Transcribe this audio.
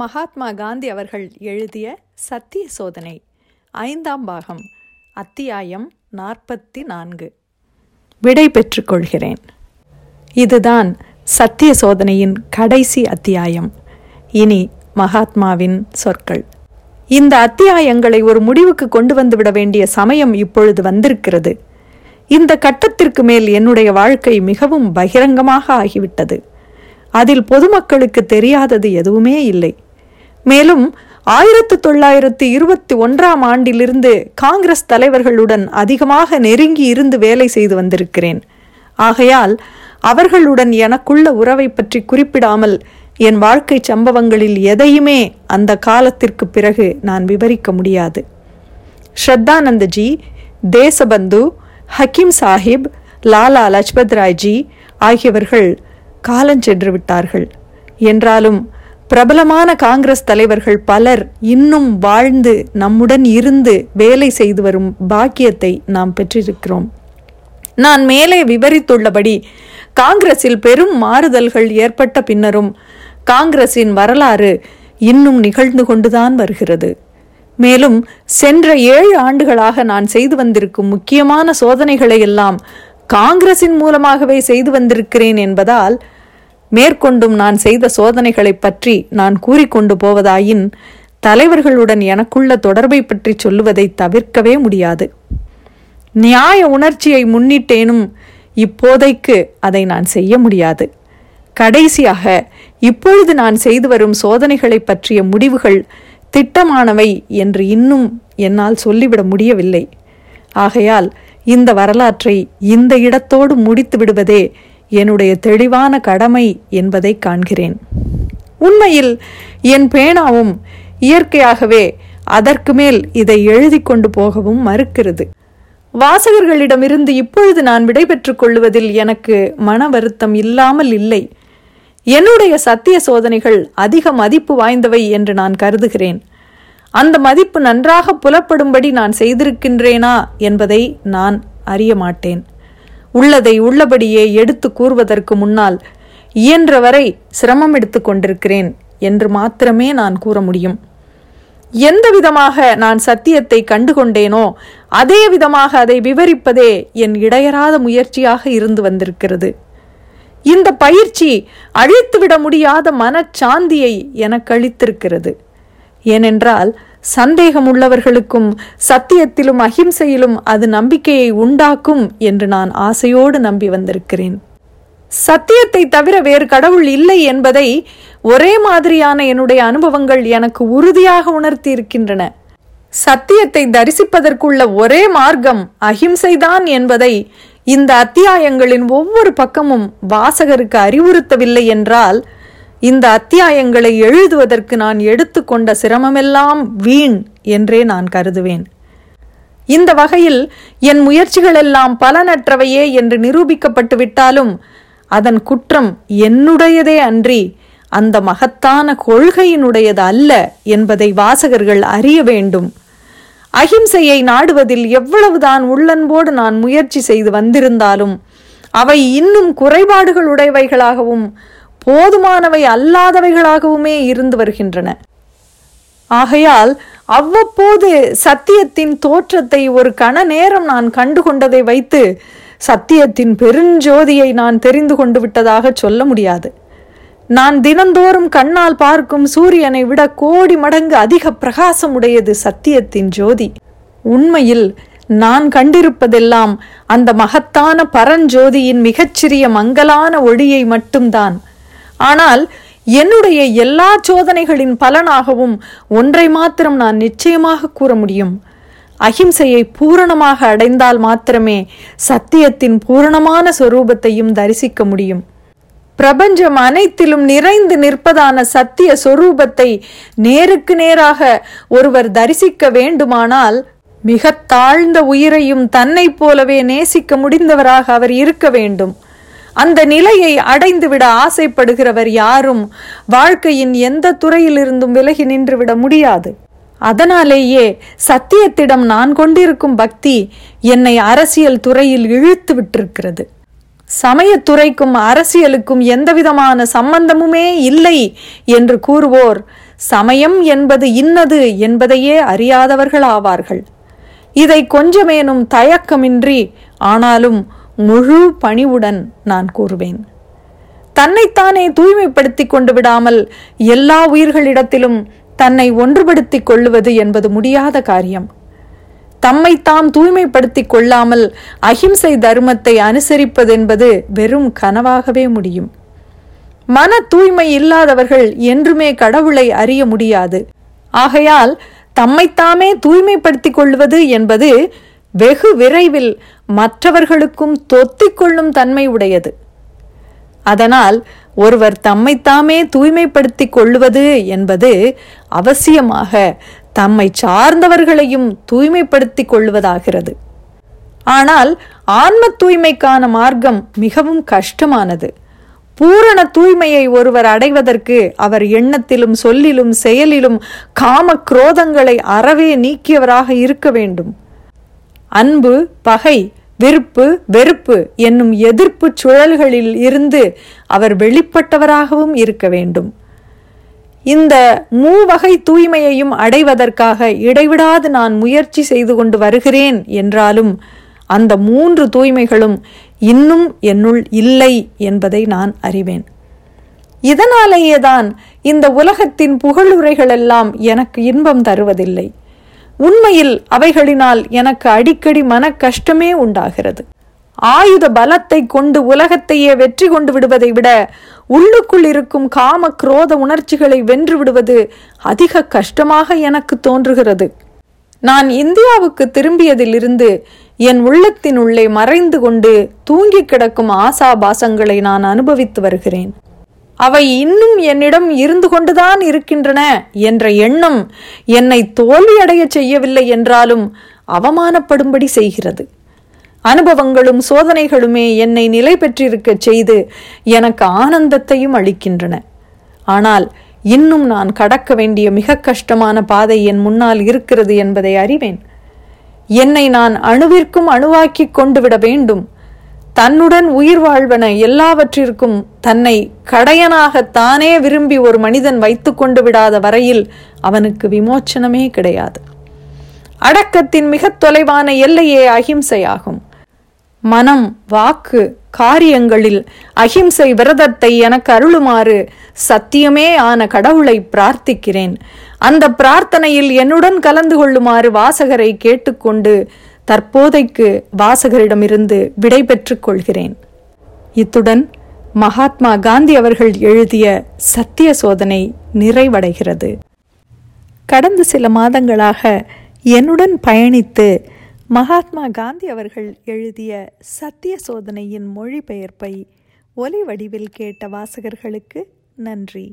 மகாத்மா காந்தி அவர்கள் எழுதிய சத்திய சோதனை ஐந்தாம் பாகம் அத்தியாயம் நாற்பத்தி நான்கு விடை பெற்றுக்கொள்கிறேன். இதுதான் சத்திய சோதனையின் கடைசி அத்தியாயம். இனி மகாத்மாவின் சொற்கள். இந்த அத்தியாயங்களை ஒரு முடிவுக்கு கொண்டு வந்துவிட வேண்டிய சமயம் இப்பொழுது வந்திருக்கிறது. இந்த கட்டத்திற்கு மேல் என்னுடைய வாழ்க்கை மிகவும் பகிரங்கமாக ஆகிவிட்டது. அதில் பொதுமக்களுக்கு தெரியாதது எதுவுமே இல்லை. மேலும் ஆயிரத்து தொள்ளாயிரத்து இருபத்தி ஒன்றாம் ஆண்டிலிருந்து காங்கிரஸ் தலைவர்களுடன் அதிகமாக நெருங்கி இருந்து வேலை செய்து வந்திருக்கிறேன். ஆகையால் அவர்களுடன் எனக்குள்ள உறவை பற்றி குறிப்பிடாமல் என் வாழ்க்கை சம்பவங்களில் எதையுமே அந்த காலத்திற்கு பிறகு நான் விவரிக்க முடியாது. ஸ்ரத்தானந்தஜி தேசபந்து ஹக்கீம் சாஹிப் லாலா லஜ்பத் ராய்ஜி ஆகியவர்கள் காலஞ்சென்று விட்டார்கள். என்றாலும் பிரபலமான காங்கிரஸ் தலைவர்கள் பலர் இன்னும் வாழ்ந்து நம்முடன் இருந்து வேலை செய்து வரும் பாக்கியத்தை நாம் பெற்றிருக்கிறோம். நான் மேலே விவரித்துள்ளபடி காங்கிரஸில் பெரும் மாறுதல்கள் ஏற்பட்ட பின்னரும் காங்கிரஸின் வரலாறு இன்னும் நிகழ்ந்து கொண்டுதான் வருகிறது. மேலும் சென்ற ஏழு ஆண்டுகளாக நான் செய்து வந்திருக்கும் முக்கியமான சோதனைகளை எல்லாம் காங்கிரசின் மூலமாகவே செய்து வந்திருக்கிறேன் என்பதால் மேற்கொண்டும் நான் செய்த சோதனைகளைப் பற்றி நான் கூறிக்கொண்டு போவதாயின் தலைவர்களுடன் எனக்குள்ள தொடர்பை பற்றி சொல்லுவதை தவிர்க்கவே முடியாது. நியாய உணர்ச்சியை முன்னிட்டேனும் இப்போதைக்கு அதை நான் செய்ய முடியாது. கடைசியாக இப்பொழுது நான் செய்து வரும் சோதனைகளை பற்றிய முடிவுகள் திட்டமானவை என்று இன்னும் என்னால் சொல்லிவிட முடியவில்லை. ஆகையால் இந்த வரலாற்றை இந்த இடத்தோடு முடித்து விடுவதே என்னுடைய தெளிவான கடமை என்பதை காண்கிறேன். உண்மையில் என் பேனாவும் இயற்கையாகவே அதற்கு மேல் இதை எழுதி கொண்டு போகவும் மறுக்கிறது. வாசகர்களிடமிருந்து இப்பொழுது நான் விடைபெற்றுக் கொள்வதில் எனக்கு மன வருத்தம் இல்லாமல் இல்லை. என்னுடைய சத்திய சோதனைகள் அதிக மதிப்பு வாய்ந்தவை என்று நான் கருதுகிறேன். அந்த மதிப்பு நன்றாக புலப்படும்படி நான் செய்திருக்கின்றேனா என்பதை நான் அறிய மாட்டேன். உள்ளதை உள்ளபடியே எடுத்து கூறுவதற்கு முன்னால் இயன்றவரை சிரமம் எடுத்து கொண்டிருக்கிறேன் என்று மாத்திரமே நான் கூற முடியும். எந்த விதமாக நான் சத்தியத்தை கண்டுகொண்டேனோ அதே விதமாக அதை விவரிப்பதே என் இடையறாத முயற்சியாக இருந்து வந்திருக்கிறது. இந்த பயிற்சி அழித்துவிட முடியாத மனச்சாந்தியை எனக்கு அளித்திருக்கிறது. ஏனென்றால் சந்தேகம் உள்ளவர்களுக்கும் சத்தியத்திலும் அகிம்சையிலும் அது நம்பிக்கையை உண்டாக்கும் என்று நான் ஆசையோடு நம்பி வந்திருக்கிறேன். சத்தியத்தை தவிர வேறு கடவுள் இல்லை என்பதை ஒரே மாதிரியான என்னுடைய அனுபவங்கள் எனக்கு உறுதியாக உணர்த்தி இருக்கின்றன சத்தியத்தை தரிசிப்பதற்குள்ள ஒரே மார்க்கம் அகிம்சைதான் என்பதை இந்த அத்தியாயங்களின் ஒவ்வொரு பக்கமும் வாசகருக்கு அறிவுறுத்தவில்லை என்றால் இந்த அத்தியாயங்களை எழுதுவதற்கு நான் எடுத்துக்கொண்ட சிரமமெல்லாம் வீண் என்றே நான் கருதுவேன். இந்த வகையில் என் முயற்சிகளெல்லாம் பலனற்றவையே என்று நிரூபிக்கப்பட்டு விட்டாலும் அதன் குற்றம் என்னுடையதே அன்றி அந்த மகத்தான கொள்கையினுடையது அல்ல என்பதை வாசகர்கள் அறிய வேண்டும். அகிம்சையை நாடுவதில் எவ்வளவுதான் உள்ளன்போடு நான் முயற்சி செய்து வந்திருந்தாலும் அவை இன்னும் குறைபாடுகளுடையவைகளாகவும் போதுமானவை அல்லாதவைகளாகவுமே இருந்து வருகின்றன. ஆகையால் அவ்வப்போது சத்தியத்தின் தோற்றத்தை ஒரு கண நேரம் நான் கண்டு கொண்டதை வைத்து சத்தியத்தின் பெருஞ்சோதியை நான் தெரிந்து கொண்டு விட்டதாக சொல்ல முடியாது. நான் தினந்தோறும் கண்ணால் பார்க்கும் சூரியனை விட கோடி மடங்கு அதிக பிரகாசம் உடையது சத்தியத்தின் ஜோதி. உண்மையில் நான் கண்டிருப்பதெல்லாம் அந்த மகத்தான பரஞ்சோதியின் மிகச்சிறிய மங்கலான ஒளியை மட்டும்தான். ஆனால் என்னுடைய எல்லா சோதனைகளின் பலனாகவும் ஒன்றை மாத்திரம் நான் நிச்சயமாக கூற முடியும். அகிம்சையை பூரணமாக அடைந்தால் மாத்திரமே சத்தியத்தின் பூரணமான சொரூபத்தையும் தரிசிக்க முடியும். பிரபஞ்சம் அனைத்திலும் நிறைந்து நிற்பதான சத்திய சொரூபத்தை நேருக்கு நேராக ஒருவர் தரிசிக்க வேண்டுமானால் மிக தாழ்ந்த உயிரையும் தன்னைப் போலவே நேசிக்க முடிந்தவராக அவர் இருக்க வேண்டும். அந்த நிலையை அடைந்துவிட ஆசைப்படுகிறவர் யாரும் வாழ்க்கையின் எந்த துறையிலிருந்தும் விலகி நின்றுவிட முடியாது. அதனாலேயே சத்தியத்திடம் நான் கொண்டிருக்கும் பக்தி என்னை அரசியல் துறையில் இழுத்து விட்டிருக்கிறது. சமயத்துறைக்கும் அரசியலுக்கும் எந்தவிதமான சம்பந்தமுமே இல்லை என்று கூறுவோர் சமயம் என்பது இன்னது என்பதையே அறியாதவர்கள் ஆவார்கள் இதை கொஞ்சமேனும் தயக்கமின்றி ஆனாலும் முழு பணிவுடன் நான் கூறுவேன். தன்னைத்தானே தூய்மைப்படுத்திக் கொண்டு விடாமல் எல்லா உயிர்களிடத்திலும் தன்னை ஒன்றுபடுத்திக் கொள்ளுவது என்பது முடியாத காரியம். தம்மை தாம் தூய்மைப்படுத்திக் கொள்ளாமல் அகிம்சை தர்மத்தை அனுசரிப்பதென்பது வெறும் கனவாகவே முடியும். மன தூய்மை இல்லாதவர்கள் என்றுமே கடவுளை அறிய முடியாது. ஆகையால் தம்மைத்தாமே தூய்மைப்படுத்திக் கொள்வது என்பது வெகு விரைவில் மற்றவர்களுக்கும் தொத்திக்கொள்ளும் தன்மை உடையது. அதனால் ஒருவர் தம்மைத்தாமே தூய்மைப்படுத்திக் கொள்வது என்பது அவசியமாக தம்மை சார்ந்தவர்களையும் தூய்மைப்படுத்திக் கொள்வதாகிறது ஆனால் ஆன்ம தூய்மைக்கான மார்க்கம் மிகவும் கஷ்டமானது. பூரண தூய்மையை ஒருவர் அடைவதற்கு அவர் எண்ணத்திலும் சொல்லிலும் செயலிலும் காம குரோதங்களை அறவே நீக்கியவராக இருக்க வேண்டும். அன்பு பகை விருப்பு வெறுப்பு என்னும் எதிர்ப்பு சுழல்களில் இருந்து அவர் வெளிப்பட்டவராகவும் இருக்க வேண்டும். இந்த மூவகை தூய்மையையும் அடைவதற்காக இடைவிடாது நான் முயற்சி செய்து கொண்டு வருகிறேன் என்றாலும் அந்த மூன்று தூய்மைகளும் இன்னும் என்னுள் இல்லை என்பதை நான் அறிவேன். இதனாலேயேதான் இந்த உலகத்தின் புகழுரைகளெல்லாம் எனக்கு இன்பம் தருவதில்லை. உண்மையில் அவைகளினால் எனக்கு அடிக்கடி மன கஷ்டமே உண்டாகிறது. ஆயுத பலத்தை கொண்டு உலகத்தையே வெற்றி கொண்டு விடுவதை விட உள்ளுக்குள் இருக்கும் காம குரோத உணர்ச்சிகளை வென்று விடுவது அதிக கஷ்டமாக எனக்கு தோன்றுகிறது. நான் இந்தியாவுக்கு திரும்பியதிலிருந்து என் உள்ளத்தின் உள்ளே மறைந்து கொண்டு தூங்கி கிடக்கும் ஆசாபாசங்களை நான் அனுபவித்து வருகிறேன். அவை இன்னும் என்னிடம் இருந்து கொண்டுதான் இருக்கின்றன என்ற எண்ணம் என்னை தோல்வியடைய செய்யவில்லை என்றாலும் அவமானப்படும்படி செய்கிறது. அனுபவங்களும் சோதனைகளுமே என்னை நிலை பெற்றிருக்க செய்து எனக்கு ஆனந்தத்தையும் அளிக்கின்றன. ஆனால் இன்னும் நான் கடக்க வேண்டிய மிக கஷ்டமான பாதை என் முன்னால் இருக்கிறது என்பதை அறிவேன். என்னை நான் அணுவிற்கும் அணுவாக்கி கொண்டு விட வேண்டும். தன்னுடன் உயிர் வாழ்வன எல்லாவற்றிற்கும் தன்னை கடையனாக தானே விரும்பி ஒரு மனிதன் வைத்து கொண்டு விடாத வரையில் அவனுக்கு விமோச்சனமே கிடையாது. அடக்கத்தின் மிக தொலைவான எல்லையே அகிம்சையாகும். மனம் வாக்கு காரியங்களில் அகிம்சை விரதத்தை எனக்கு அருளுமாறு சத்தியமே ஆன கடவுளை பிரார்த்திக்கிறேன். அந்த பிரார்த்தனையில் என்னுடன் கலந்து கொள்ளுமாறு வாசகரை கேட்டுக்கொண்டு தற்போதைக்கு வாசகரிடமிருந்து விடை பெற்றுக் கொள்கிறேன். இத்துடன் மகாத்மா காந்தி அவர்கள் எழுதிய சத்திய சோதனை நிறைவடைகிறது. கடந்த சில மாதங்களாக என்னுடன் பயணித்து மகாத்மா காந்தி அவர்கள் எழுதிய சத்திய சோதனையின் மொழிபெயர்ப்பை ஒலி வடிவில் கேட்ட வாசகர்களுக்கு நன்றி.